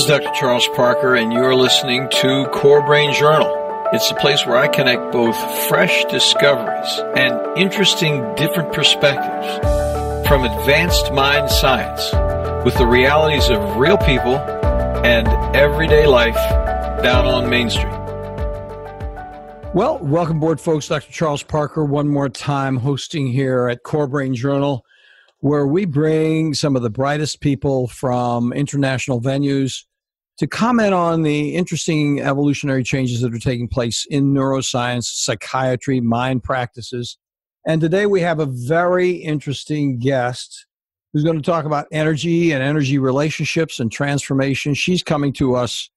is Dr. Charles Parker, and you're listening to Core Brain Journal. It's a place where I connect both fresh discoveries and interesting different perspectives from advanced mind science with the realities of real people and everyday life down on Main Street. Well, welcome aboard, folks. Dr. Charles Parker, one more time, hosting here at Core Brain Journal, where we bring some of the brightest people from international venues to comment on the interesting evolutionary changes that are taking place in neuroscience, psychiatry, mind practices. And today we have a very interesting guest who's going to talk about energy and energy relationships and transformation. She's coming to us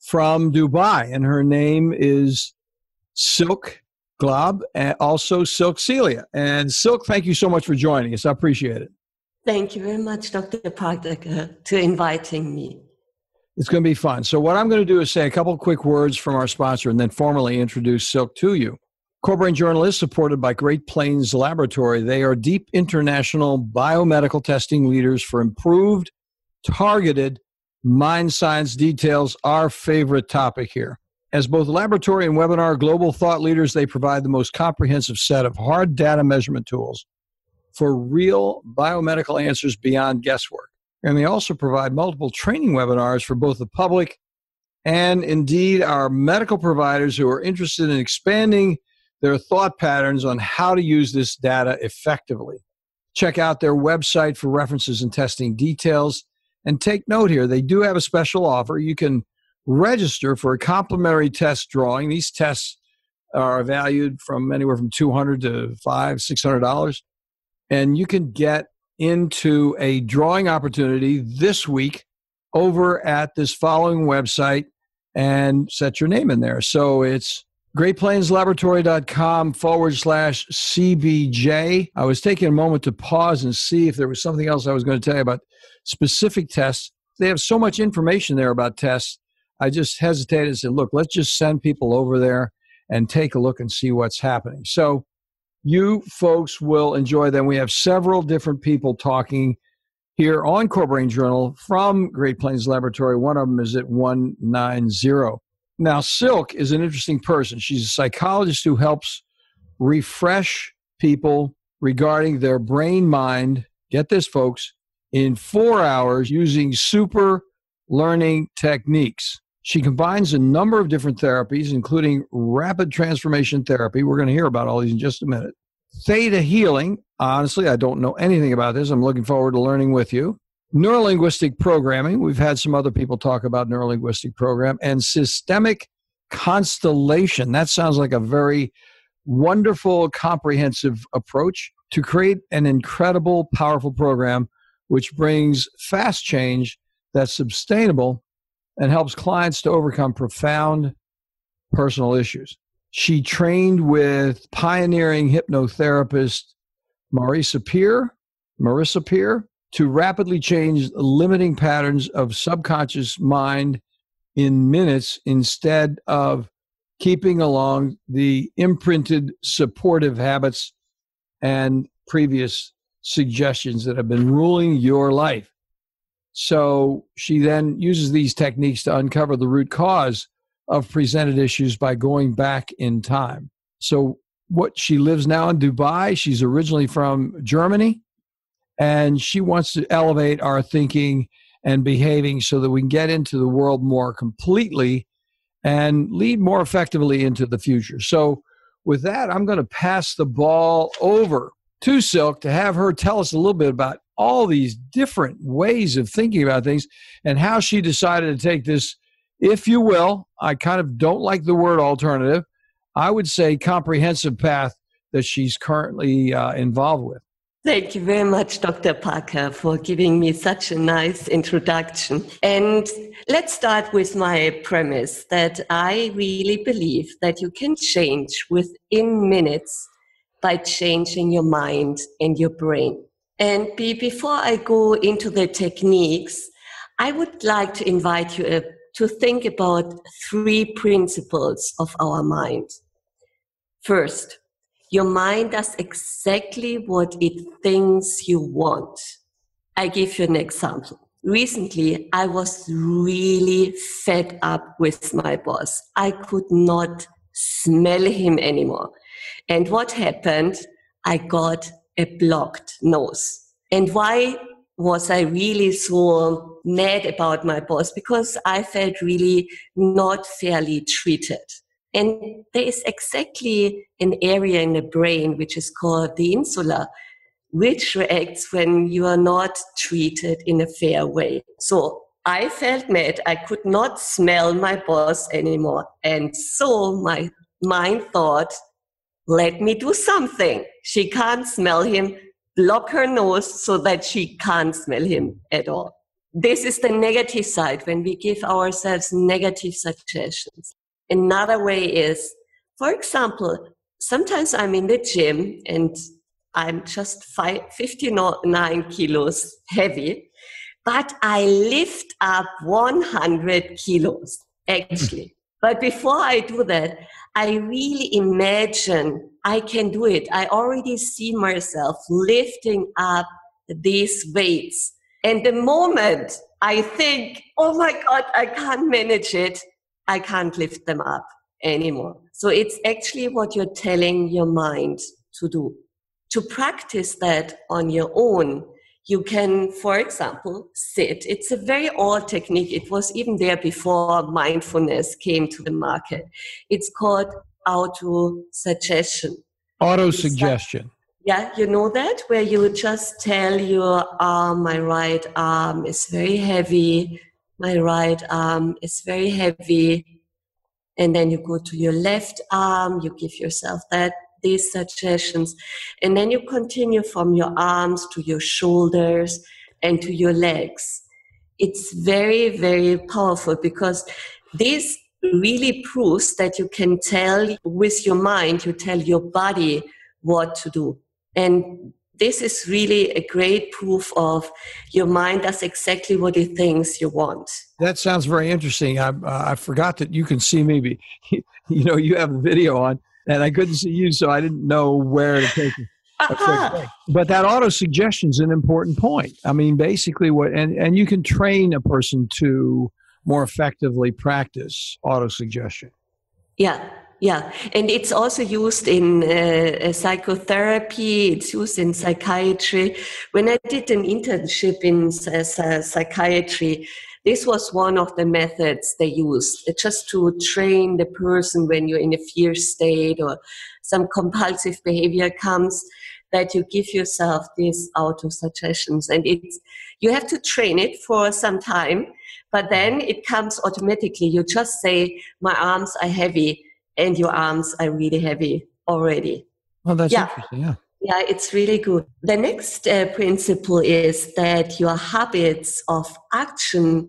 from Dubai, and her name is Silk Glob and also Silk Celia. And Silk, thank you so much for joining us. I appreciate it. Thank you very much, Dr. Parker, to inviting me. It's going to be fun. So, what I'm going to do is say a couple quick words from our sponsor and then formally introduce Silk to you. Core Brain Journal is supported by Great Plains Laboratory. They are deep international biomedical testing leaders for improved, targeted mind science details, our favorite topic here. As both laboratory and webinar global thought leaders, they provide the most comprehensive set of hard data measurement tools for real biomedical answers beyond guesswork. And they also provide multiple training webinars for both the public and indeed our medical providers who are interested in expanding their thought patterns on how to use this data effectively. Check out their website for references and testing details. And take note here, they do have a special offer. You can register for a complimentary test drawing. These tests are valued from anywhere from 200 to five, $600. And you can get into a drawing opportunity this week over at this following website and set your name in there. So it's greatplainslaboratory.com forward slash CBJ. I was taking a moment to pause and see if there was something else I was going to tell you about specific tests. They have so much information there about tests. I just hesitated and said, look, let's just send people over there and take a look and see what's happening. So you folks will enjoy them. We have several different people talking here on Core Brain Journal from Great Plains Laboratory. One of them is at 190. Now, Silk is an interesting person. She's a psychologist who helps refresh people regarding their brain mind. Get this, folks, in four hours using super learning techniques. She combines a number of different therapies, including rapid transformation therapy. We're going to hear about all these in just a minute. Theta healing. Honestly, I don't know anything about this. I'm looking forward to learning with you. Neurolinguistic programming. We've had some other people talk about neurolinguistic program and systemic constellation. That sounds like a very wonderful, comprehensive approach to create an incredible, powerful program which brings fast change that's sustainable and helps clients to overcome profound personal issues. She trained with pioneering hypnotherapist Marisa Peer, Marisa Peer, to rapidly change limiting patterns of subconscious mind in minutes instead of keeping along the imprinted supportive habits and previous suggestions that have been ruling your life. So she then uses these techniques to uncover the root cause of presented issues by going back in time. So, what she lives now in Dubai, she's originally from Germany, and she wants to elevate our thinking and behaving so that we can get into the world more completely and lead more effectively into the future. So, with that, I'm going to pass the ball over to Silk to have her tell us a little bit about all these different ways of thinking about things and how she decided to take this, if you will, I kind of don't like the word alternative, I would say comprehensive path that she's currently uh, involved with. Thank you very much, Dr. Parker, for giving me such a nice introduction. And let's start with my premise that I really believe that you can change within minutes by changing your mind and your brain. And be, before I go into the techniques, I would like to invite you uh, to think about three principles of our mind. First, your mind does exactly what it thinks you want. I give you an example. recently I was really fed up with my boss. I could not smell him anymore. And what happened? I got a blocked nose. And why was I really so mad about my boss? Because I felt really not fairly treated. And there is exactly an area in the brain which is called the insula, which reacts when you are not treated in a fair way. So I felt mad. I could not smell my boss anymore. And so my mind thought, let me do something. She can't smell him. Block her nose so that she can't smell him at all. This is the negative side when we give ourselves negative suggestions. Another way is, for example, sometimes I'm in the gym and I'm just five, 59 kilos heavy, but I lift up 100 kilos actually. But before I do that, I really imagine I can do it. I already see myself lifting up these weights. And the moment I think, oh my God, I can't manage it, I can't lift them up anymore. So it's actually what you're telling your mind to do. To practice that on your own, you can, for example, sit. It's a very old technique. It was even there before mindfulness came to the market. It's called auto suggestion. Auto suggestion. Yeah, you know that where you just tell your arm, my right arm is very heavy, my right arm is very heavy. And then you go to your left arm, you give yourself that these suggestions. And then you continue from your arms to your shoulders and to your legs. It's very, very powerful because this really proves that you can tell with your mind, you tell your body what to do. And this is really a great proof of your mind does exactly what it thinks you want. That sounds very interesting. I, uh, I forgot that you can see me. Be, you know, you have a video on and I couldn't see you, so I didn't know where to take it. Uh-huh. But that auto suggestion is an important point. I mean, basically, what and and you can train a person to more effectively practice auto suggestion. Yeah, yeah, and it's also used in uh, psychotherapy. It's used in psychiatry. When I did an internship in uh, psychiatry, this was one of the methods they used just to train the person when you're in a fear state or some compulsive behavior comes that you give yourself these auto suggestions and it's you have to train it for some time but then it comes automatically you just say my arms are heavy and your arms are really heavy already well that's yeah. interesting yeah yeah, it's really good. The next uh, principle is that your habits of action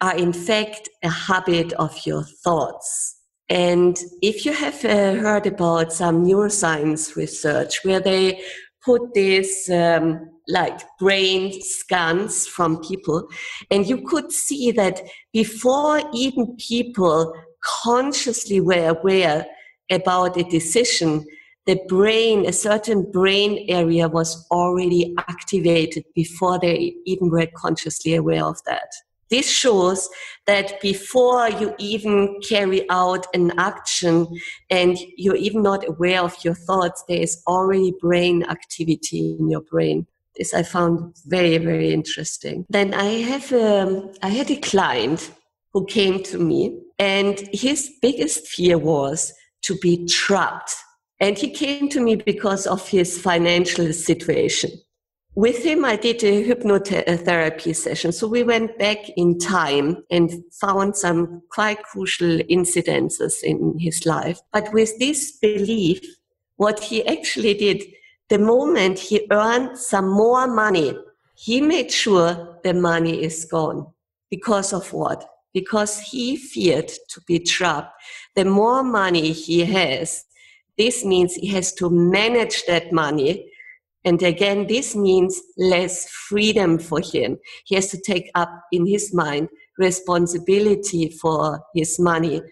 are in fact a habit of your thoughts. And if you have uh, heard about some neuroscience research where they put these um, like brain scans from people, and you could see that before even people consciously were aware about a decision, the brain, a certain brain area was already activated before they even were consciously aware of that. This shows that before you even carry out an action and you're even not aware of your thoughts, there is already brain activity in your brain. This I found very, very interesting. Then I have a, um, I had a client who came to me and his biggest fear was to be trapped and he came to me because of his financial situation. With him, I did a hypnotherapy session. So we went back in time and found some quite crucial incidences in his life. But with this belief, what he actually did, the moment he earned some more money, he made sure the money is gone. Because of what? Because he feared to be trapped. The more money he has, this means he has to manage that money. And again, this means less freedom for him. He has to take up in his mind responsibility for his money.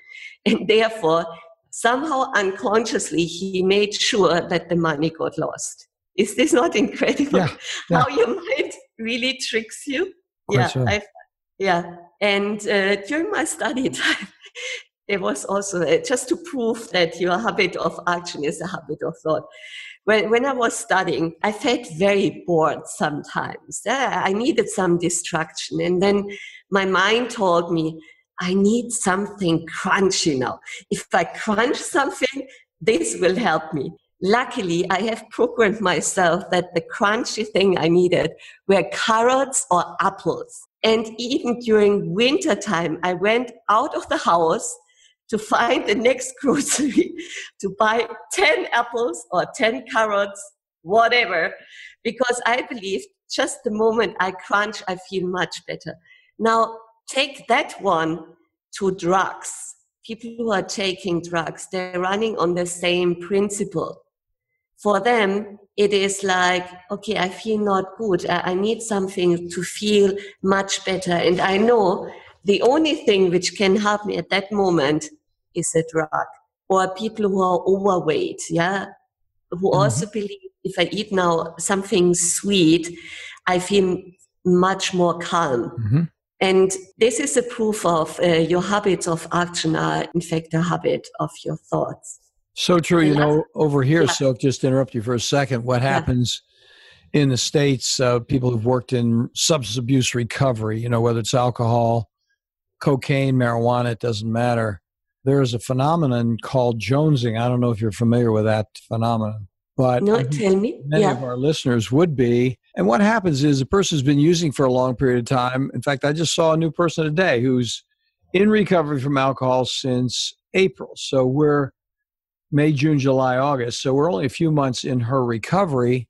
And therefore, somehow unconsciously, he made sure that the money got lost. Is this not incredible? Yeah, yeah. How your mind really tricks you? yeah, so. yeah. And uh, during my study time, there was also uh, just to prove that your habit of action is a habit of thought. When, when I was studying, I felt very bored sometimes. Yeah, I needed some distraction. And then my mind told me, I need something crunchy now. If I crunch something, this will help me. Luckily, I have programmed myself that the crunchy thing I needed were carrots or apples. And even during winter time, I went out of the house to find the next grocery to buy 10 apples or 10 carrots, whatever, because I believe just the moment I crunch, I feel much better. Now, take that one to drugs. People who are taking drugs, they're running on the same principle. For them, it is like, okay, I feel not good. I, need something to feel much better. And I know the only thing which can help me at that moment is a drug. Or people who are overweight, yeah, who mm-hmm. also believe if I eat now something sweet, I feel much more calm. Mm-hmm. And this is a proof of uh, your habits of action are, in fact, a habit of your thoughts. So true. You know, over here, yeah. so just interrupt you for a second, what happens yeah. in the States, uh, people who've worked in substance abuse recovery, you know, whether it's alcohol, cocaine, marijuana, it doesn't matter. There is a phenomenon called jonesing. I don't know if you're familiar with that phenomenon, but no, tell me. Many yeah. of our listeners would be. And what happens is a person's been using for a long period of time. In fact, I just saw a new person today who's in recovery from alcohol since April. So we're May, June, July, August. So we're only a few months in her recovery,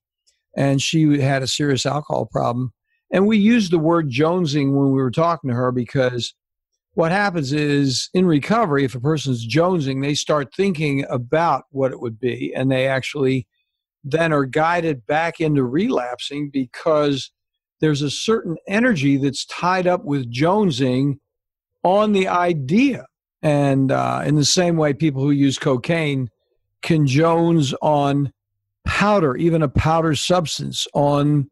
and she had a serious alcohol problem. And we used the word jonesing when we were talking to her because what happens is in recovery, if a person's jonesing, they start thinking about what it would be, and they actually then are guided back into relapsing because there's a certain energy that's tied up with jonesing on the idea and uh, in the same way, people who use cocaine can jones on powder, even a powder substance on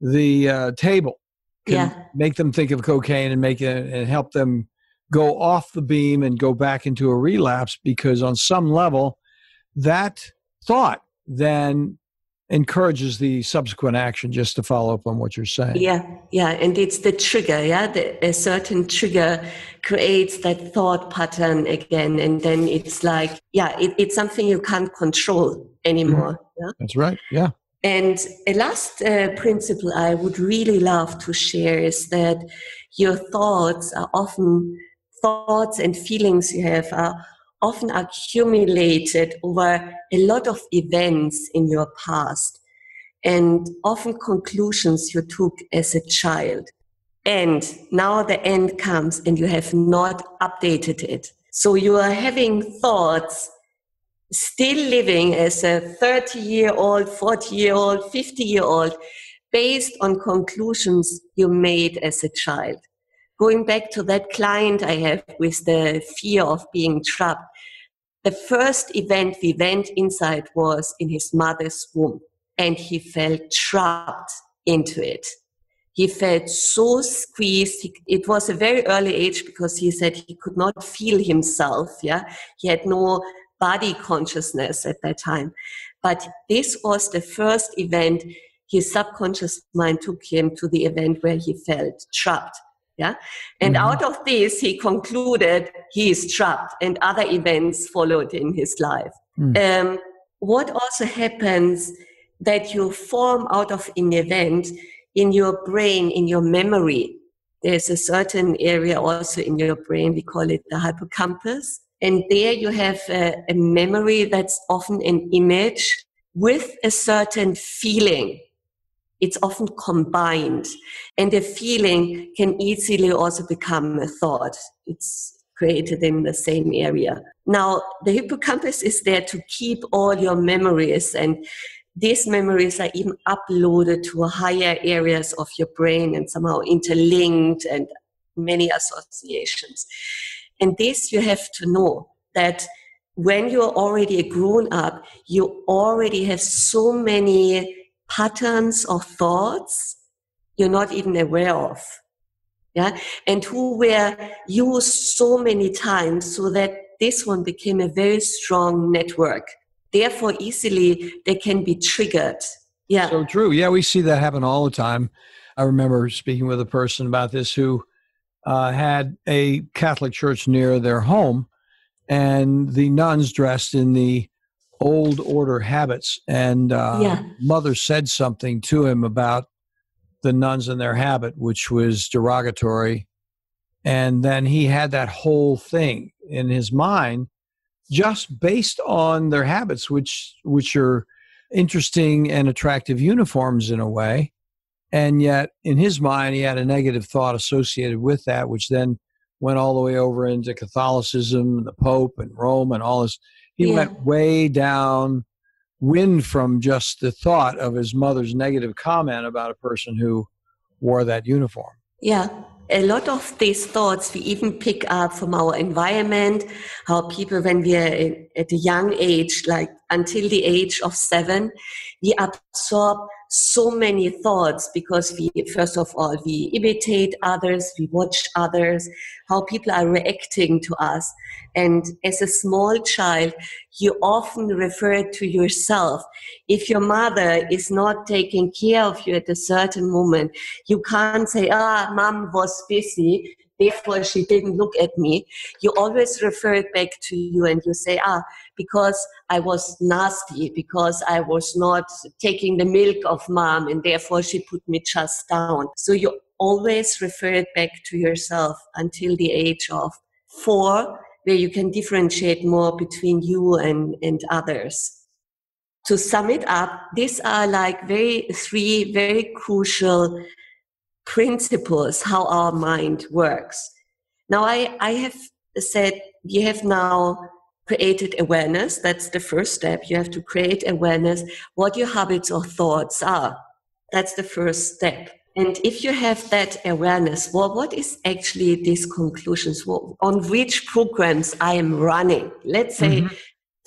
the uh, table. Can yeah. make them think of cocaine and make it and help them go off the beam and go back into a relapse because on some level that thought then encourages the subsequent action just to follow up on what you're saying yeah yeah and it's the trigger yeah the, a certain trigger creates that thought pattern again and then it's like yeah it, it's something you can't control anymore mm-hmm. yeah? that's right yeah and a last uh, principle i would really love to share is that your thoughts are often thoughts and feelings you have are often accumulated over a lot of events in your past and often conclusions you took as a child. And now the end comes and you have not updated it. So you are having thoughts still living as a 30 year old, 40 year old, 50 year old based on conclusions you made as a child going back to that client I have with the fear of being trapped, the first event we went inside was in his mother's womb, and he felt trapped into it. He felt so squeezed. He, it was a very early age because he said he could not feel himself. Yeah, he had no body consciousness at that time. But this was the first event. His subconscious mind took him to the event where he felt trapped. Yeah. And mm-hmm. out of this, he concluded he is trapped and other events followed in his life. Mm. Um, what also happens that you form out of an event in your brain, in your memory. There's a certain area also in your brain, we call it the hippocampus. And there you have a, a memory that's often an image with a certain feeling it's often combined. And the feeling can easily also become a thought. It's created in the same area. Now, the hippocampus is there to keep all your memories, and these memories are even uploaded to higher areas of your brain and somehow interlinked and many associations. And this you have to know that when you're already a grown up, you already have so many patterns of thoughts you're not even aware of. yeah, and who were used so many times so that this one became a very strong network. Therefore, easily they can be triggered. Yeah. So true. Yeah, we see that happen all the time. I remember speaking with a person about this who uh, had a Catholic church near their home, and the nuns dressed in the old order habits. And uh, yeah. mother said something to him about the nuns and their habit, which was derogatory. And then he had that whole thing in his mind just based on their habits, which which are interesting and attractive uniforms in a way. And yet, in his mind, he had a negative thought associated with that, which then went all the way over into Catholicism, the Pope, and Rome, and all this. He Yeah. went way down wind from just the thought of his mother's negative comment about a person who wore that uniform. Yeah. A lot of these thoughts we even pick up from our environment, how people, when we are at a young age, like until the age of seven, we absorb so many thoughts because we, first of all, we imitate others, we watch others, how people are reacting to us. And as a small child, you often refer to yourself. If your mother is not taking care of you at a certain moment, you can't say, ah, mom was busy, therefore she didn't look at me. You always refer it back to you and you say, ah, because I was nasty, because I was not taking the milk of mom and therefore she put me just down. So you always refer it back to yourself until the age of four, where you can differentiate more between you and, and others to sum it up, these are like very three very crucial principles how our mind works. Now, I, I have said you have now created awareness. That's the first step. You have to create awareness what your habits or thoughts are. That's the first step. And if you have that awareness, well, what is actually these conclusions? Well, on which programs I am running? Let's say Mhm.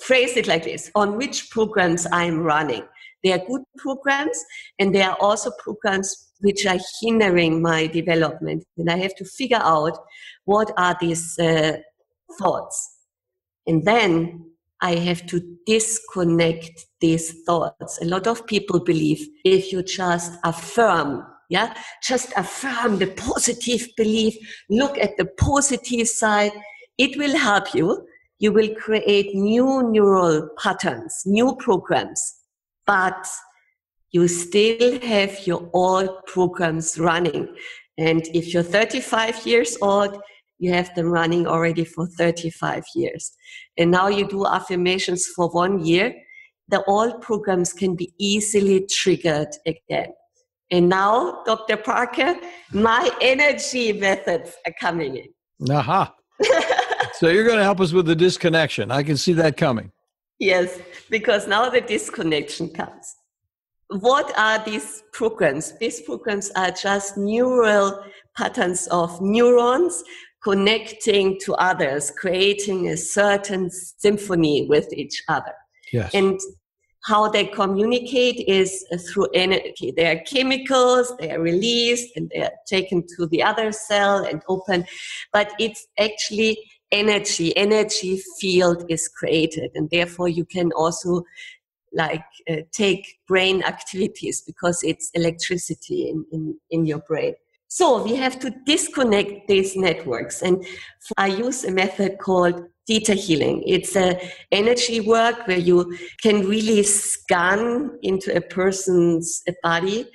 phrase it like this on which programs I'm running. There are good programs, and there are also programs which are hindering my development. And I have to figure out what are these uh, thoughts. And then I have to disconnect these thoughts. A lot of people believe if you just affirm, yeah, just affirm the positive belief, look at the positive side, it will help you you will create new neural patterns, new programs, but you still have your old programs running. And if you're 35 years old, you have them running already for 35 years. And now you do affirmations for one year, the old programs can be easily triggered again. And now, Dr. Parker, my energy methods are coming in. Aha. so you're going to help us with the disconnection. I can see that coming. Yes, because now the disconnection comes. What are these programs? These programs are just neural patterns of neurons connecting to others, creating a certain symphony with each other. Yes. And how they communicate is through energy. They are chemicals, they are released and they are taken to the other cell and open. But it's actually energy. Energy field is created. And therefore you can also like uh, take brain activities because it's electricity in, in, in your brain. So we have to disconnect these networks. And I use a method called theta healing. It's a energy work where you can really scan into a person's body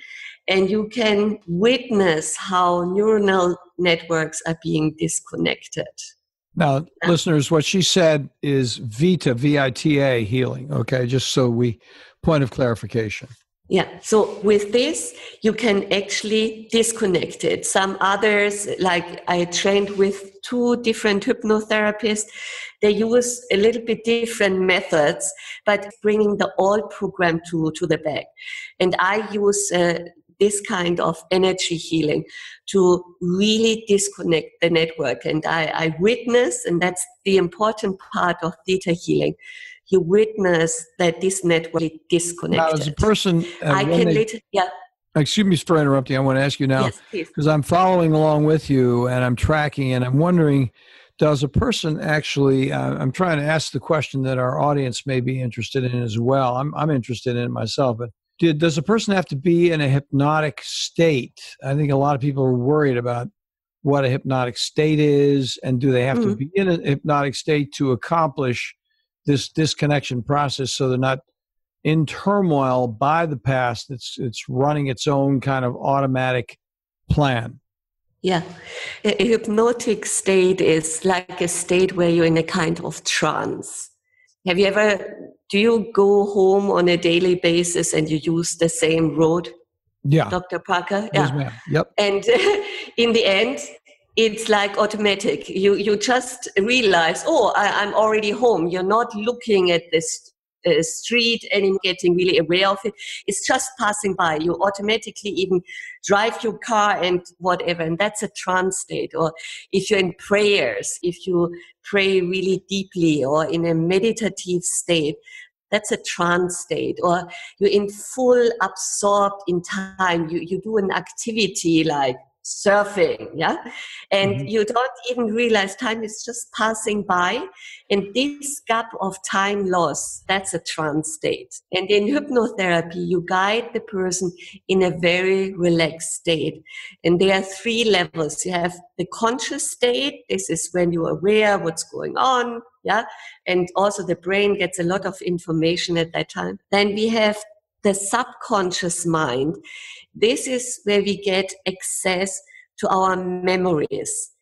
and you can witness how neuronal networks are being disconnected. Now, listeners, what she said is Vita, V I T A healing. Okay, just so we, point of clarification. Yeah, so with this, you can actually disconnect it. Some others, like I trained with two different hypnotherapists, they use a little bit different methods, but bringing the old program to, to the back. And I use uh, this kind of energy healing to really disconnect the network. And I, I witness, and that's the important part of theta healing. You witness that this network is disconnected. Now, as a person, uh, I can they- lit- yeah. Excuse me for interrupting. I want to ask you now because yes, I'm following along with you and I'm tracking and I'm wondering does a person actually uh, i'm trying to ask the question that our audience may be interested in as well i'm, I'm interested in it myself but did, does a person have to be in a hypnotic state i think a lot of people are worried about what a hypnotic state is and do they have mm-hmm. to be in a hypnotic state to accomplish this disconnection process so they're not in turmoil by the past it's it's running its own kind of automatic plan yeah. A hypnotic state is like a state where you're in a kind of trance. Have you ever, do you go home on a daily basis and you use the same road? Yeah. Dr. Parker? Yes, yeah. ma'am. Yep. And in the end, it's like automatic. You, you just realize, oh, I, I'm already home. You're not looking at this uh, street and getting really aware of it. It's just passing by. You automatically even drive your car and whatever. And that's a trance state. Or if you're in prayers, if you pray really deeply or in a meditative state, that's a trance state or you're in full absorbed in time you, you do an activity like surfing yeah? And mm-hmm. you don't even realize time is just passing by and this gap of time loss that's a trance state. And in hypnotherapy you guide the person in a very relaxed state. And there are three levels. You have the conscious state this is when you're aware what's going on yeah? And also the brain gets a lot of information at that time. Then we have the subconscious mind. This is where we get access to our memories.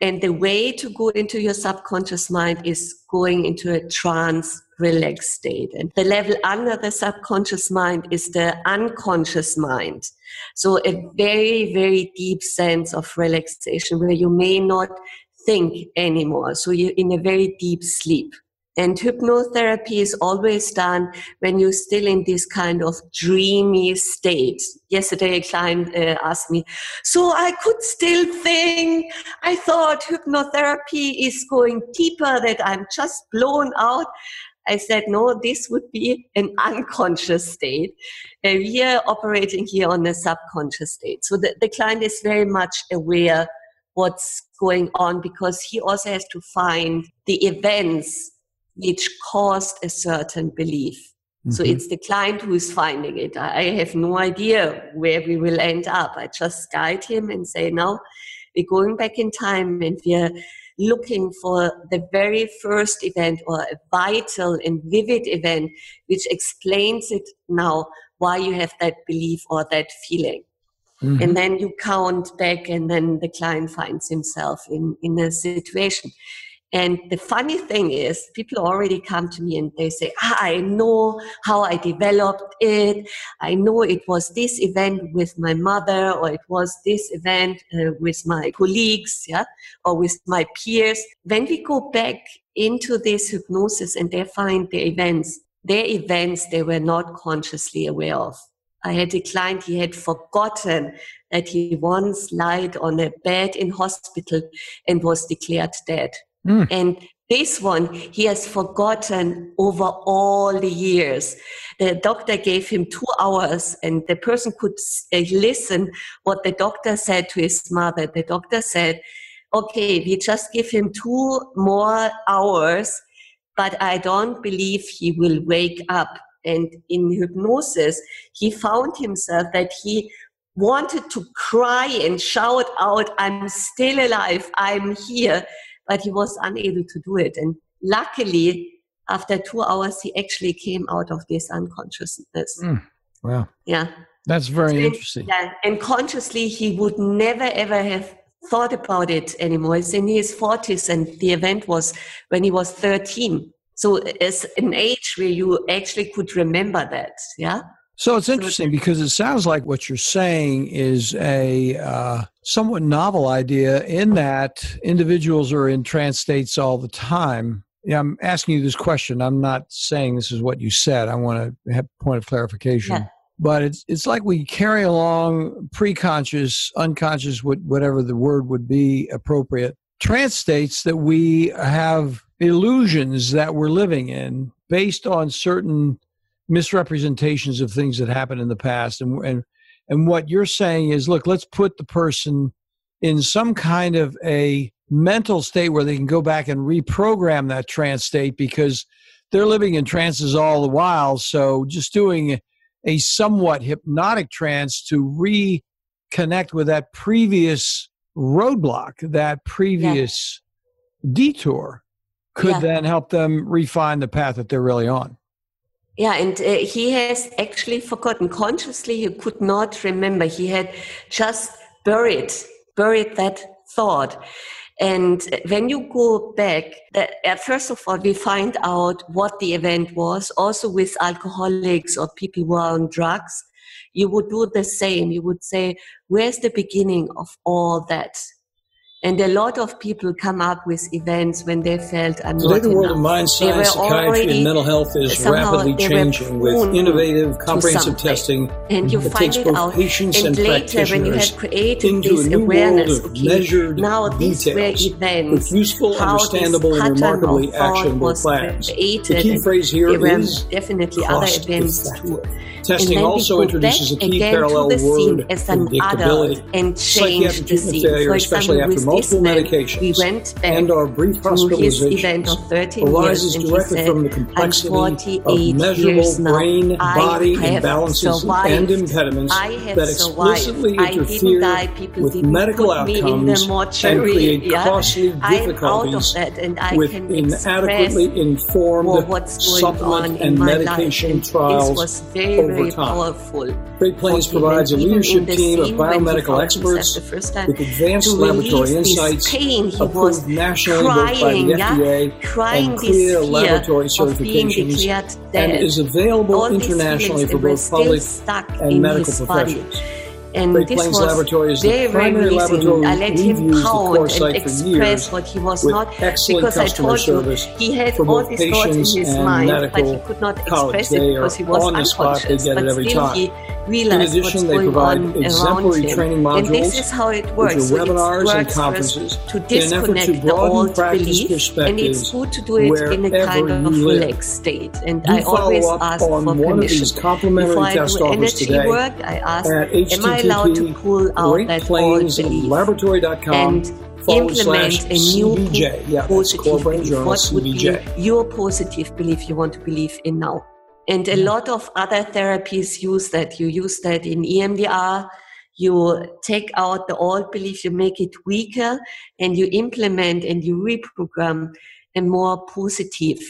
And the way to go into your subconscious mind is going into a trance relaxed state. And the level under the subconscious mind is the unconscious mind. So a very, very deep sense of relaxation where you may not think anymore. So you're in a very deep sleep. And hypnotherapy is always done when you're still in this kind of dreamy state. Yesterday, a client uh, asked me, So I could still think. I thought hypnotherapy is going deeper, that I'm just blown out. I said, No, this would be an unconscious state. Uh, we are operating here on a subconscious state. So the, the client is very much aware what's going on because he also has to find the events which caused a certain belief. Mm-hmm. So it's the client who is finding it. I have no idea where we will end up. I just guide him and say, now we're going back in time and we're looking for the very first event or a vital and vivid event which explains it now why you have that belief or that feeling. Mm-hmm. And then you count back and then the client finds himself in, in a situation. And the funny thing is, people already come to me and they say, ah, I know how I developed it. I know it was this event with my mother, or it was this event uh, with my colleagues, yeah, or with my peers. When we go back into this hypnosis and they find the events, their events they were not consciously aware of. I had a client, he had forgotten that he once lied on a bed in hospital and was declared dead. Mm. And this one he has forgotten over all the years. The doctor gave him two hours, and the person could uh, listen what the doctor said to his mother. The doctor said, "Okay, we just give him two more hours, but I don't believe he will wake up." And in hypnosis, he found himself that he wanted to cry and shout out, I'm still alive, I'm here but he was unable to do it. And luckily, after two hours, he actually came out of this unconsciousness. Mm, wow. Yeah. That's very so interesting. Yeah. And consciously, he would never ever have thought about it anymore. It's in his 40s, and the event was when he was 13. So it's an age where you actually could remember that. Yeah. So it's interesting because it sounds like what you're saying is a uh, somewhat novel idea in that individuals are in trance states all the time. Yeah, I'm asking you this question. I'm not saying this is what you said. I want to have a point of clarification. Yeah. But it's it's like we carry along preconscious, unconscious, whatever the word would be appropriate, trance states that we have illusions that we're living in based on certain misrepresentations of things that happened in the past and and And what you're saying is, look, let's put the person in some kind of a mental state where they can go back and reprogram that trance state because they're living in trances all the while. So just doing a somewhat hypnotic trance to reconnect with that previous roadblock, that previous yeah. detour, could yeah. then help them refine the path that they're really on. Yeah, and uh, he has actually forgotten consciously. He could not remember. He had just buried buried that thought. And when you go back, that, uh, first of all, we find out what the event was. Also, with alcoholics or people who are on drugs, you would do the same. You would say, Where's the beginning of all that? And a lot of people come up with events when they felt I'm Today, the world enough. of mind science, psychiatry, and mental health is rapidly changing with innovative, comprehensive testing and you that find takes it both out. patients and, and later, when you have created into this a new awareness, world of okay, measured now these were events, with useful, how understandable, and remarkably actionable plans. Created, the key phrase here is definitely other events too. Testing also introduces a key parallel word, as an adult and change the scene. Failure, especially after multiple medications. We went back and our brief hospitalization arises directly said, from the complexity of measurable brain body imbalances survived. and impediments that explicitly interfere with medical outcomes and create yeah. costly difficulties with inadequately informed supplement and medication trials over time. Great Plains provides a leadership team of biomedical experts with advanced laboratory insights pain, he approved nationally crying, by the FDA crying and clear laboratory certifications and is available All internationally for both public and medical professionals. And Great this Plains was Laboratory is the very primary laboratory I let him pound and express what he was not because I told you he had all these thoughts in his mind, but he could not express it because he was on the spot. They unconscious. but still time. he In realized addition, what's they going provide on exemplary training And this modules, is how it works. So webinars and conferences to in an effort to disconnect the broaden old practice belief, and it's good to do it in a kind of relaxed state. And Do I always ask for permission. complimentary Before I test do offers energy today work, I ask, am I allowed to pull out that old belief? laboratory.com and implement a new CBJ. Yeah, positive belief. What would be your positive belief you want to believe in now? And a lot of other therapies use that. You use that in EMDR. You take out the old belief, you make it weaker, and you implement and you reprogram a more positive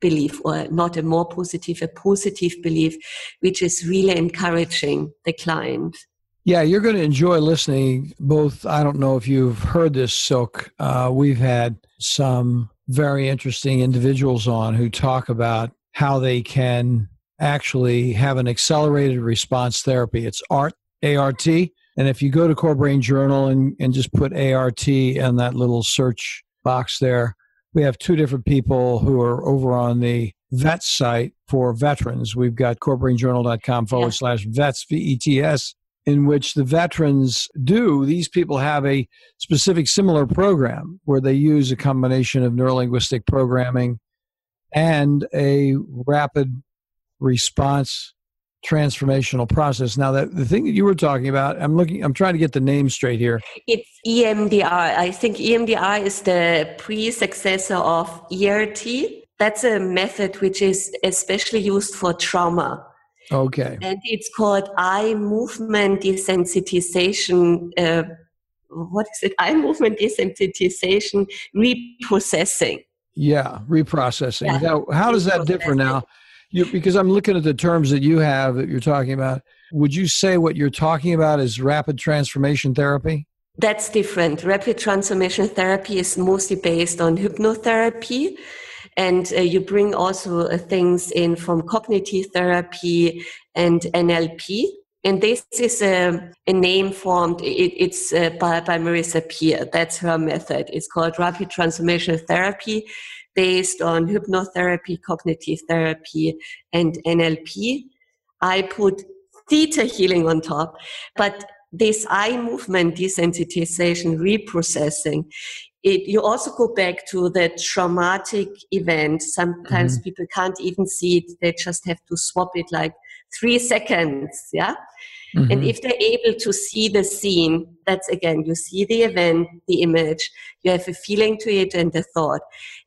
belief, or not a more positive, a positive belief, which is really encouraging the client. Yeah, you're going to enjoy listening. Both, I don't know if you've heard this, Silk. Uh, we've had some very interesting individuals on who talk about how they can actually have an accelerated response therapy. It's ART, ART. And if you go to Core Brain Journal and, and just put ART in that little search box there, we have two different people who are over on the vet site for veterans. We've got corebrainjournal.com forward slash vets, V E T S, in which the veterans do. These people have a specific similar program where they use a combination of neurolinguistic programming and a rapid response transformational process. Now that the thing that you were talking about, I'm looking I'm trying to get the name straight here. It's EMDR. I think EMDR is the pre-successor of ERT. That's a method which is especially used for trauma. Okay. And it's called eye movement desensitization. Uh, what is it? Eye movement desensitization reprocessing. Yeah, reprocessing. Yeah. Now, how does that differ now? You, because I'm looking at the terms that you have that you're talking about. Would you say what you're talking about is rapid transformation therapy? That's different. Rapid transformation therapy is mostly based on hypnotherapy. And uh, you bring also uh, things in from cognitive therapy and NLP. And this is a, a name formed, it, it's uh, by, by Marisa Peer. That's her method. It's called Rapid Transformation Therapy based on hypnotherapy, cognitive therapy, and NLP. I put theta healing on top, but this eye movement desensitization reprocessing it, you also go back to the traumatic event sometimes mm-hmm. people can't even see it they just have to swap it like three seconds. Yeah. Mm-hmm. And if they're able to see the scene, that's again, you see the event, the image, you have a feeling to it and a thought.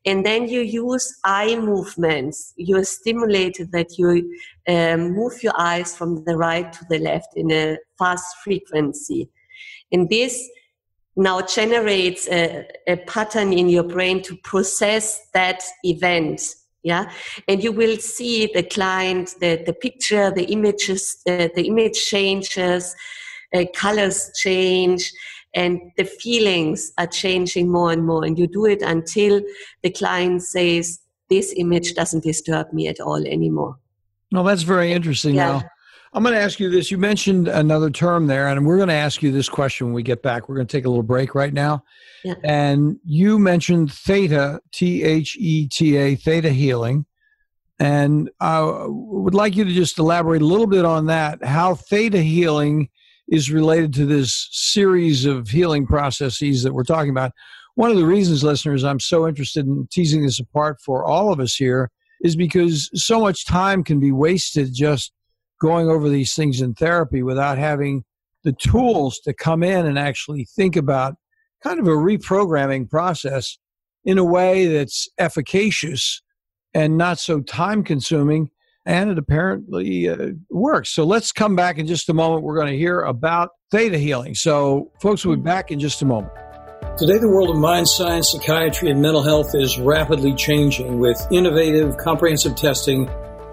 And then you use eye movements. You're stimulated that you um, move your eyes from the right to the left in a fast frequency. And this now generates a, a pattern in your brain to process that event yeah? And you will see the client the, the picture the images uh, the image changes uh, colors change and the feelings are changing more and more. And you do it until the client says this image doesn't disturb me at all anymore. No that's very interesting yeah. now i'm going to ask you this you mentioned another term there and we're going to ask you this question when we get back we're going to take a little break right now yeah. And you mentioned theta, T H E T A, theta healing. And I would like you to just elaborate a little bit on that, how theta healing is related to this series of healing processes that we're talking about. One of the reasons, listeners, I'm so interested in teasing this apart for all of us here is because so much time can be wasted just going over these things in therapy without having the tools to come in and actually think about kind of a reprogramming process in a way that's efficacious and not so time consuming and it apparently uh, works. So let's come back in just a moment. We're going to hear about theta healing. So, folks, we'll be back in just a moment. Today, the world of mind science, psychiatry, and mental health is rapidly changing with innovative, comprehensive testing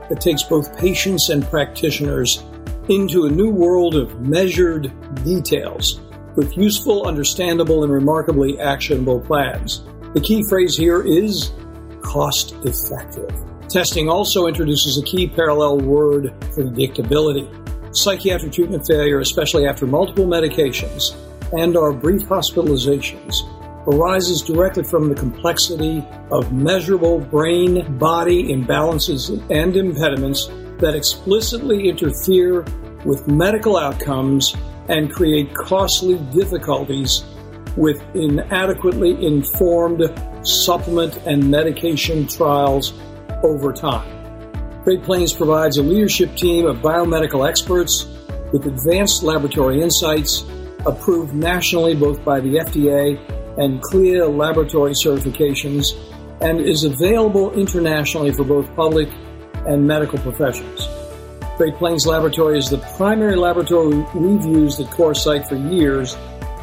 that takes both patients and practitioners into a new world of measured details with useful, understandable, and remarkably actionable plans. The key phrase here is cost effective. Testing also introduces a key parallel word predictability. Psychiatric treatment failure, especially after multiple medications and our brief hospitalizations, arises directly from the complexity of measurable brain body imbalances and impediments that explicitly interfere with medical outcomes and create costly difficulties with inadequately informed supplement and medication trials over time. Great Plains provides a leadership team of biomedical experts with advanced laboratory insights approved nationally both by the FDA and CLIA laboratory certifications and is available internationally for both public and medical professions. Great Plains Laboratory is the primary laboratory we've used at CorePsych for years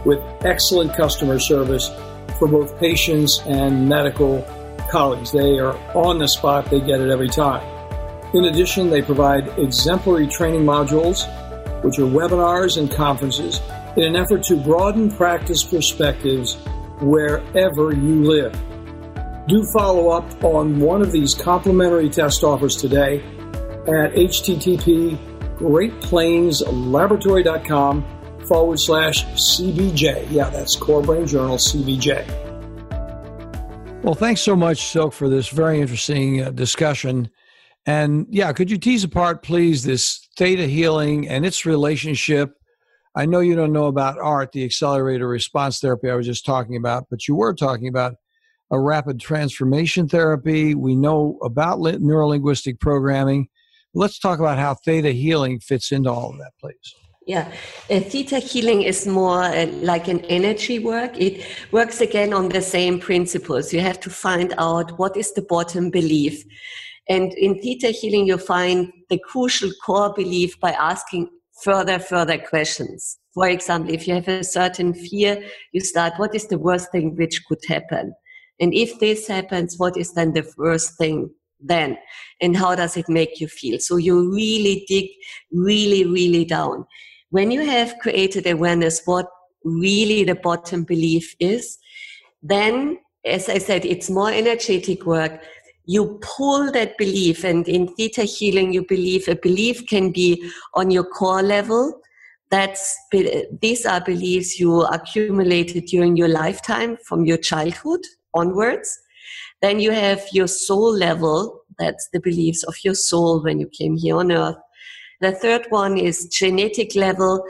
with excellent customer service for both patients and medical colleagues. They are on the spot, they get it every time. In addition, they provide exemplary training modules, which are webinars and conferences, in an effort to broaden practice perspectives wherever you live. Do follow up on one of these complimentary test offers today at http greatplainslaboratory.com forward slash CBJ. Yeah, that's Core Brain Journal CBJ. Well, thanks so much, Silke, for this very interesting uh, discussion. And yeah, could you tease apart, please, this theta healing and its relationship? I know you don't know about ART, the accelerator response therapy I was just talking about, but you were talking about a rapid transformation therapy. We know about neurolinguistic programming. Let's talk about how theta healing fits into all of that, please. Yeah, uh, theta healing is more uh, like an energy work. It works again on the same principles. You have to find out what is the bottom belief. And in theta healing, you find the crucial core belief by asking further, further questions. For example, if you have a certain fear, you start, what is the worst thing which could happen? And if this happens, what is then the worst thing then and how does it make you feel so you really dig really really down when you have created awareness what really the bottom belief is then as i said it's more energetic work you pull that belief and in theta healing you believe a belief can be on your core level that's these are beliefs you accumulated during your lifetime from your childhood onwards then you have your soul level. That's the beliefs of your soul when you came here on earth. The third one is genetic level.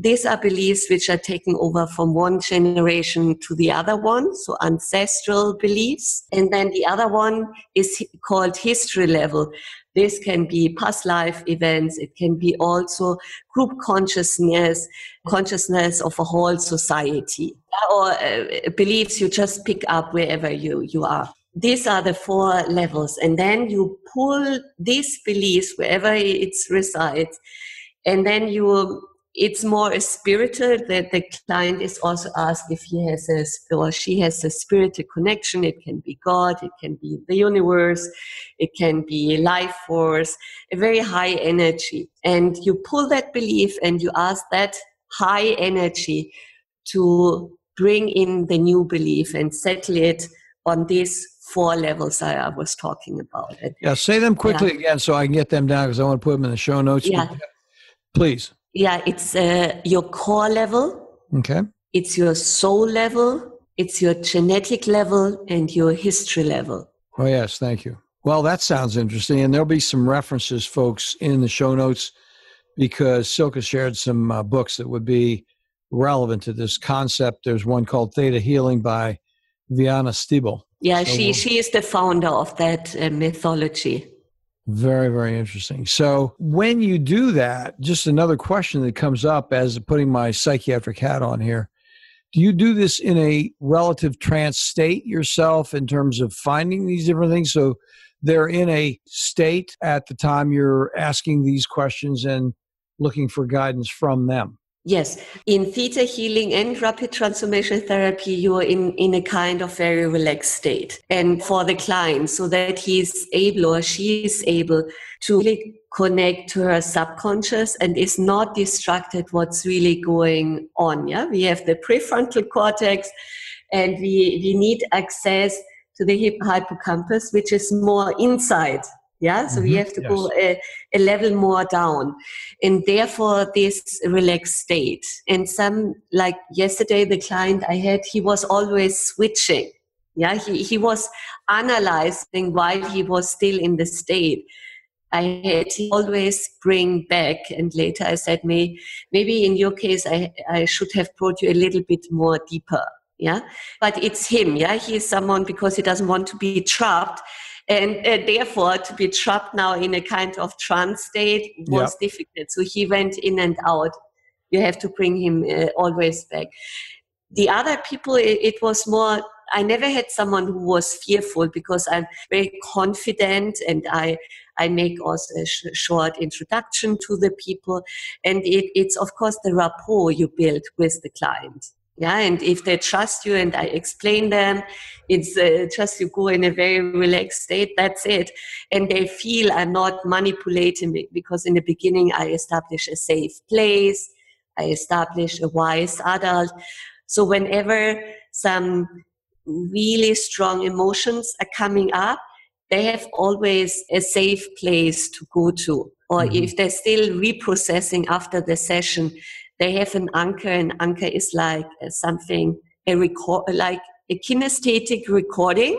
These are beliefs which are taken over from one generation to the other one, so ancestral beliefs. And then the other one is called history level. This can be past life events. It can be also group consciousness, consciousness of a whole society, or uh, beliefs you just pick up wherever you, you are. These are the four levels. And then you pull these beliefs wherever it resides. And then you it's more a spiritual that the client is also asked if he has a or she has a spiritual connection it can be god it can be the universe it can be life force a very high energy and you pull that belief and you ask that high energy to bring in the new belief and settle it on these four levels I, I was talking about. Yeah, say them quickly yeah. again so I can get them down because I want to put them in the show notes. Yeah. Please. Yeah, it's uh, your core level. Okay. It's your soul level. It's your genetic level and your history level. Oh, yes. Thank you. Well, that sounds interesting. And there'll be some references, folks, in the show notes because Silke shared some uh, books that would be relevant to this concept. There's one called Theta Healing by Vianna Stibal. Yeah, so she, we'll, she is the founder of that uh, mythology. Very, very interesting. So, when you do that, just another question that comes up as putting my psychiatric hat on here do you do this in a relative trance state yourself in terms of finding these different things? So, they're in a state at the time you're asking these questions and looking for guidance from them. Yes, in theta healing and rapid transformation therapy, you're in, in a kind of very relaxed state. And for the client, so that he's able or she is able to really connect to her subconscious and is not distracted what's really going on. Yeah, we have the prefrontal cortex and we, we need access to the hippocampus, which is more inside yeah so mm-hmm. we have to yes. go a, a, level more down and therefore this relaxed state and some like yesterday the client i had he was always switching yeah he, he was analyzing while he was still in the state I had to always bring back, and later I said, May, maybe in your case, I, I should have brought you a little bit more deeper. Yeah. But it's him. Yeah. He is someone because he doesn't want to be trapped and uh, therefore to be trapped now in a kind of trance state was difficult. So he went in and out. You have to bring him uh, always back. The other people it, it, was more i never had someone who was fearful because i'm very confident and i i make also a sh- short introduction to the people. And it, it's of course the rapport you build with the client yeah and if they trust you and i explain them it's uh, just you go in a very relaxed state that's it. And they feel i'm not manipulating it because in the beginning i establish a safe place i establish a wise adult. So whenever some really strong emotions are coming up they have always a safe place to go to. Or mm-hmm. if they're still reprocessing after the session they have an anchor and anchor is like uh, something a record like a kinesthetic recording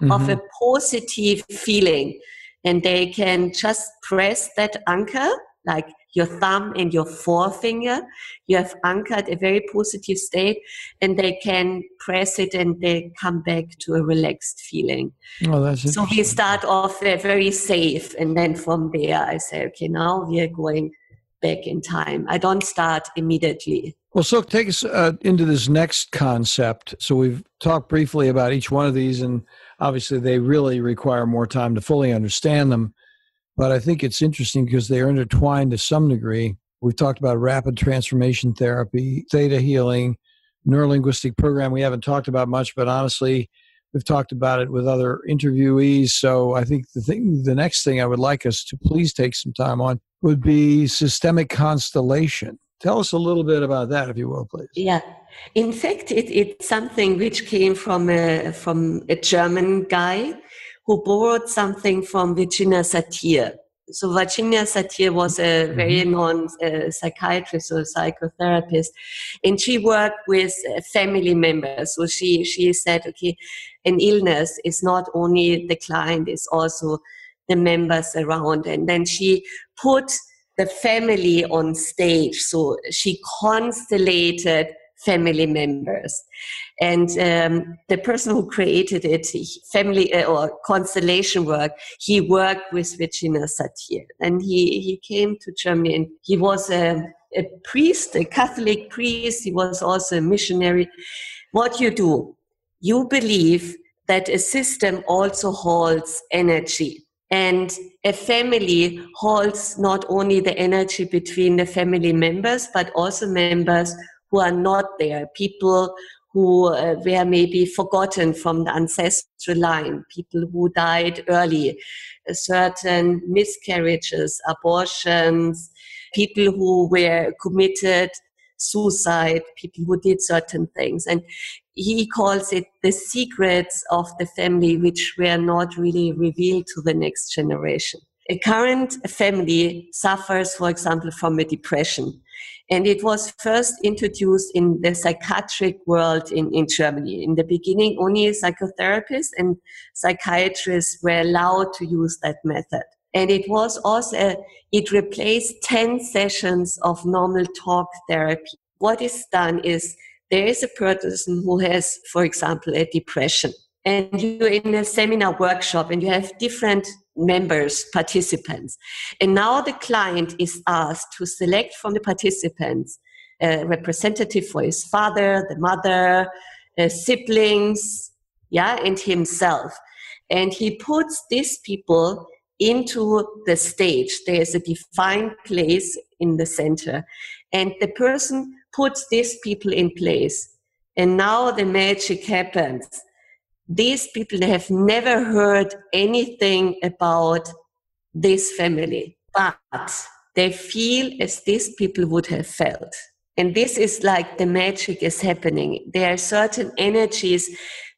mm-hmm. of a positive feeling. And they can just press that anchor like your thumb and your forefinger. You have anchored a very positive state and they can press it and they come back to a relaxed feeling. Oh, so we start off very safe and then from there i say okay now we are going back in time. I don't start immediately. Well, so take us uh, into this next concept. So we've talked briefly about each one of these, and obviously they really require more time to fully understand them. But I think it's interesting because they are intertwined to some degree. We've talked about rapid transformation therapy, theta healing, neurolinguistic program. We haven't talked about much, but honestly, we've talked about it with other interviewees. So I think the thing, the next thing I would like us to please take some time on would be systemic constellation. Tell us a little bit about that, if you will, please. Yeah, in fact, it, it's something which came from a, from a German guy who borrowed something from Virginia Satir. So Virginia Satir was a mm-hmm. very known uh, psychiatrist or psychotherapist, and she worked with uh, family members. So she she said, okay, an illness is not only the client; it's also the members around. And then she put the family on stage. So she constellated family members. And um, the person who created it, family uh, or constellation work, he worked with Virginia Satir. And he, he came to Germany and he was a, a priest, a Catholic priest. He was also a missionary. What you do, you believe that a system also holds energy. And a family holds not only the energy between the family members, but also members who are not there, people who uh, were maybe forgotten from the ancestral line, people who died early, uh, certain miscarriages, abortions, people who were committed suicide, people who did certain things. And he calls it the secrets of the family, which were not really revealed to the next generation. A current family suffers, for example, from a depression. And it was first introduced in the psychiatric world in, in Germany. In the beginning, only psychotherapists and psychiatrists were allowed to use that method. And it was also, it replaced 10 sessions of normal talk therapy. What is done is there is a person who has, for example, a depression and you're in a seminar workshop and you have different members, participants. And now the client is asked to select from the participants a representative for his father, the mother, uh, siblings, yeah, and himself. And he puts these people into the stage. There's a defined place in the center. And the person puts these people in place. And now the magic happens these people have never heard anything about this family, but they feel as these people would have felt. And this is like the magic is happening. There are certain energies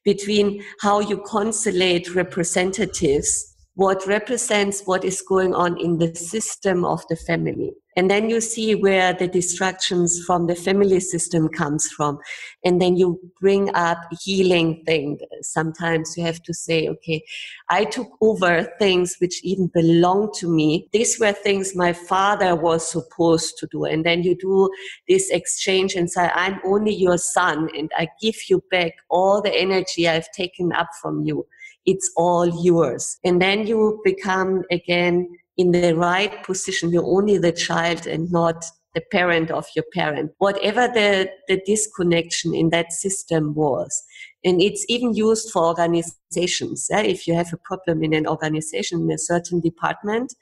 between how you constellate representatives what represents what is going on in the system of the family. And then you see where the distractions from the family system comes from. And then you bring up healing things. Sometimes you have to say, okay, I took over things which even belong to me. These were things my father was supposed to do. And then you do this exchange and say, I'm only your son and I give you back all the energy I've taken up from you it's all yours. And then you become again in the right position. You're only the child and not the parent of your parent. Whatever the, the disconnection in that system was. And it's even used for organizations. Yeah? If you have a problem in an organization, in a certain department,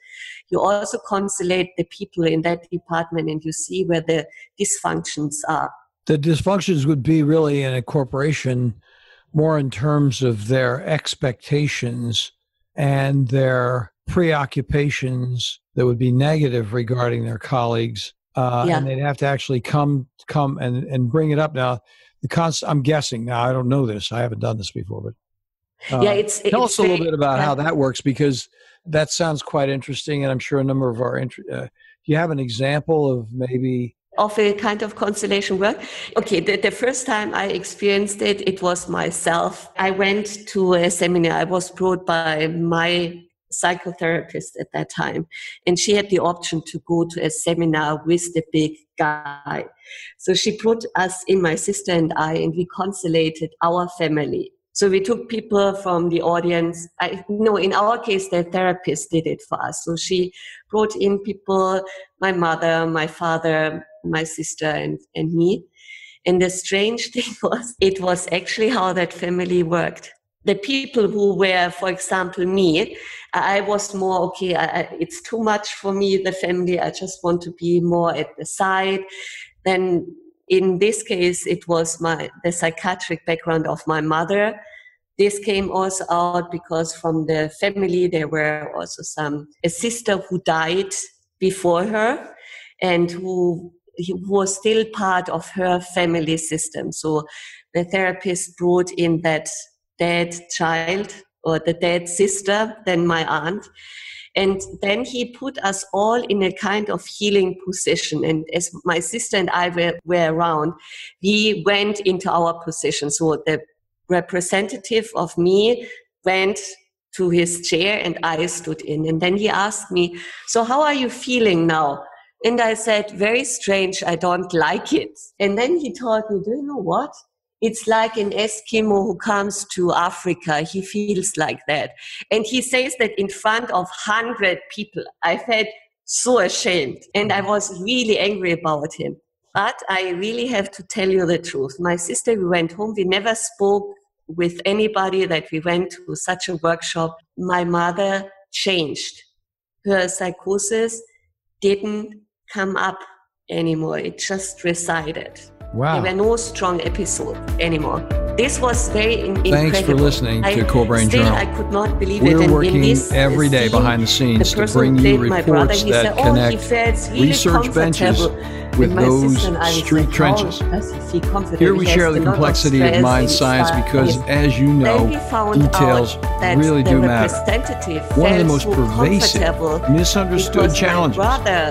you also consolate the people in that department and you see where the dysfunctions are. The dysfunctions would be really in a corporation more in terms of their expectations and their preoccupations that would be negative regarding their colleagues. Uh, yeah. And they'd have to actually come come and, and bring it up. Now, the const- I'm guessing now. I don't know this. I haven't done this before, but uh, yeah, it's tell it's us a little bit about yeah. how that works because that sounds quite interesting, and I'm sure a number of our. Int- uh, you have an example of maybe of a kind of constellation work. Okay, the, the, first time I experienced it, it was myself. I went to a seminar. I was brought by my psychotherapist at that time, and she had the option to go to a seminar with the big guy. So she brought us in, my sister and I, and we constellated our family. So we took people from the audience. I, no, in our case, the therapist did it for us. So she brought in people, my mother, my father, my sister and, and me. And the strange thing was, it was actually how that family worked. The people who were, for example, me, I was more, okay, I, it's too much for me, the family. I just want to be more at the side. Then in this case, it was my, the psychiatric background of my mother. This came also out because from the family, there were also some, a sister who died before her and who he was still part of her family system. So the therapist brought in that dead child or the dead sister, then my aunt. And then he put us all in a kind of healing position. And as my sister and I were, were around, we went into our position. So the representative of me went to his chair and I stood in. And then he asked me, So, how are you feeling now? And I said, very strange. I don't like it. And then he told me, do you know what? It's like an Eskimo who comes to Africa. He feels like that. And he says that in front of 100 people. I felt so ashamed and I was really angry about him. But I really have to tell you the truth. My sister, we went home. We never spoke with anybody that we went to such a workshop. My mother changed. Her psychosis didn't come up anymore. It just resided. Wow. There were no strong episodes anymore. This was very in- Thanks incredible. for listening to I, Core Brain still, Journal. I could not believe We're it. In working this every day behind the scenes the to bring you brother, reports he that said, oh, connect really research benches with those and I was street like, oh, trenches. He feel comfortable? Here we share the complexity of mind science because, as you know, details really do matter. One of the most pervasive, misunderstood challenges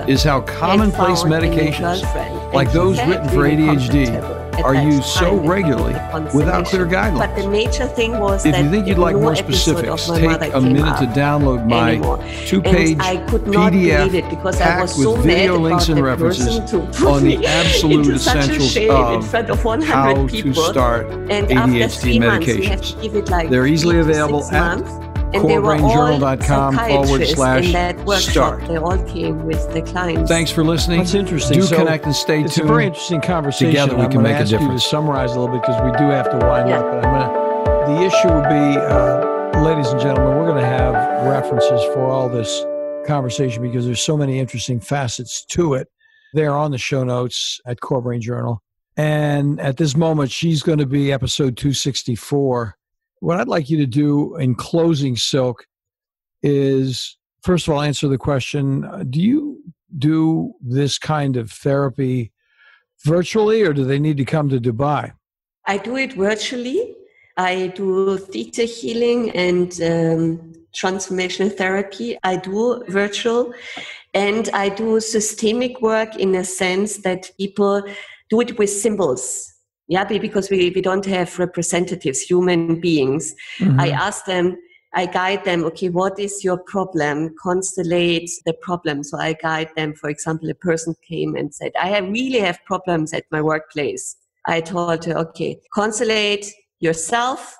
is how commonplace found a new medications, like those written for ADHD, are used so regularly without clear constellation. But the guidelines. major thing was If you think you'd like no more specifics, take a minute to download my two-page and I could not PDF because I was so with video mad links and references on the absolute into such a essentials of of how people. to start and ADHD medications. like They're easily available at months. And they were all corebrainjournal.com forward slash in that workshop. start. They all came with the clients. Thanks for listening. That's interesting. Do So connect and stay tuned. It's a very interesting conversation. Together we I'm can gonna make a ask difference. You to summarize a little bit because we do have to wind Yeah. up. But I'm gonna. The issue would be, uh, ladies and gentlemen, we're going to have references for all this conversation because there's so many interesting facets to it. They're on the show notes at Core Brain Journal. And at this moment, she's going to be episode 264. What I'd like you to do in closing, Silke, is first of all answer the question: uh, Do you do this kind of therapy virtually, or do they need to come to Dubai? I do it virtually. I do theta healing and um, transformational therapy. I do virtual and I do systemic work in a sense that people do it with symbols. Yeah, because we, we don't have representatives, human beings. Mm-hmm. I ask them, I guide them, okay, what is your problem? Constellate the problem. So I guide them, for example, a person came and said, I have really have problems at my workplace. I told her, okay, constellate yourself,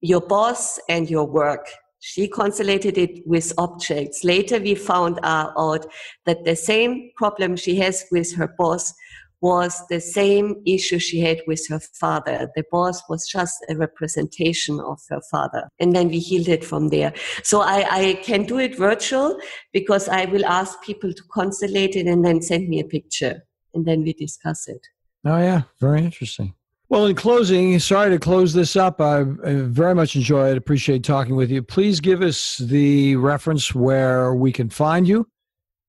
your boss, and your work. She constellated it with objects. Later, we found out that the same problem she has with her boss was the same issue she had with her father. The boss was just a representation of her father. And then we healed it from there. So I, I can do it virtual because I will ask people to constellate it and then send me a picture. And then we discuss it. Oh, yeah. Very interesting. Well, in closing, sorry to close this up. I, I very much enjoyed, appreciate talking with you. Please give us the reference where we can find you,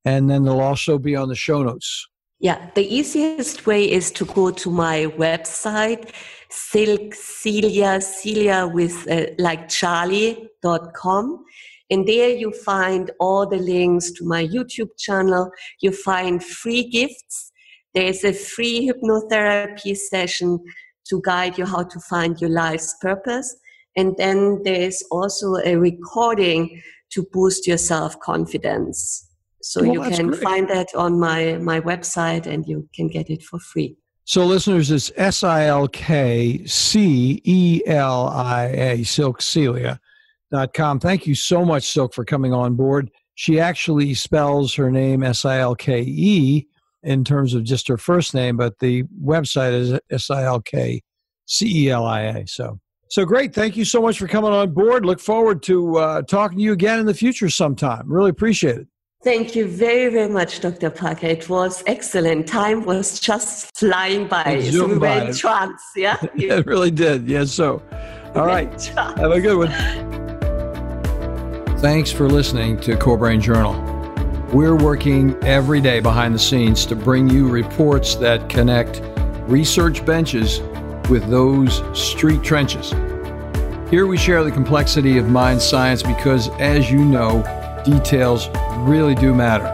and then they'll also be on the show notes. Yeah, the easiest way is to go to my website, Silk Celia, Celia with uh, like Charlie.com. And there you find all the links to my YouTube channel. You find free gifts. There's a free hypnotherapy session to guide you how to find your life's purpose. And then there's also a recording to boost your self confidence. So Well, you can great. find that on my, my website and you can get it for free. So, listeners, it's S I L K C E L I A, silkcelia.com. Thank you so much, Silke, for coming on board. She actually spells her name S I L K E in terms of just her first name, but the website is S I L K C E L I A. So, so great. Thank you so much for coming on board. Look forward to uh, talking to you again in the future sometime. Really appreciate it. Thank you very, very much, Dr. Parker. It was excellent. Time was just flying by. It So we zoomed were by. in trance, yeah? It really did. Yes, so. All right. Trance. Have a good one. Thanks for listening to Core Brain Journal. We're working every day behind the scenes to bring you reports that connect research benches with those street trenches. Here we share the complexity of mind science because, as you know, details really do matter.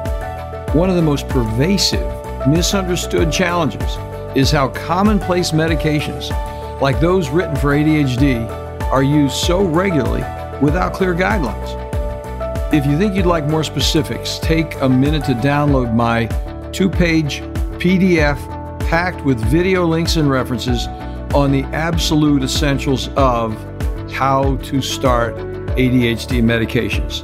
One of the most pervasive, misunderstood challenges is how commonplace medications, like those written for ADHD, are used so regularly without clear guidelines. If you think you'd like more specifics, take a minute to download my two page PDF packed with video links and references on the absolute essentials of how to start ADHD medications.